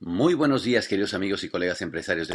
Muy buenos días, queridos amigos y colegas empresarios. De...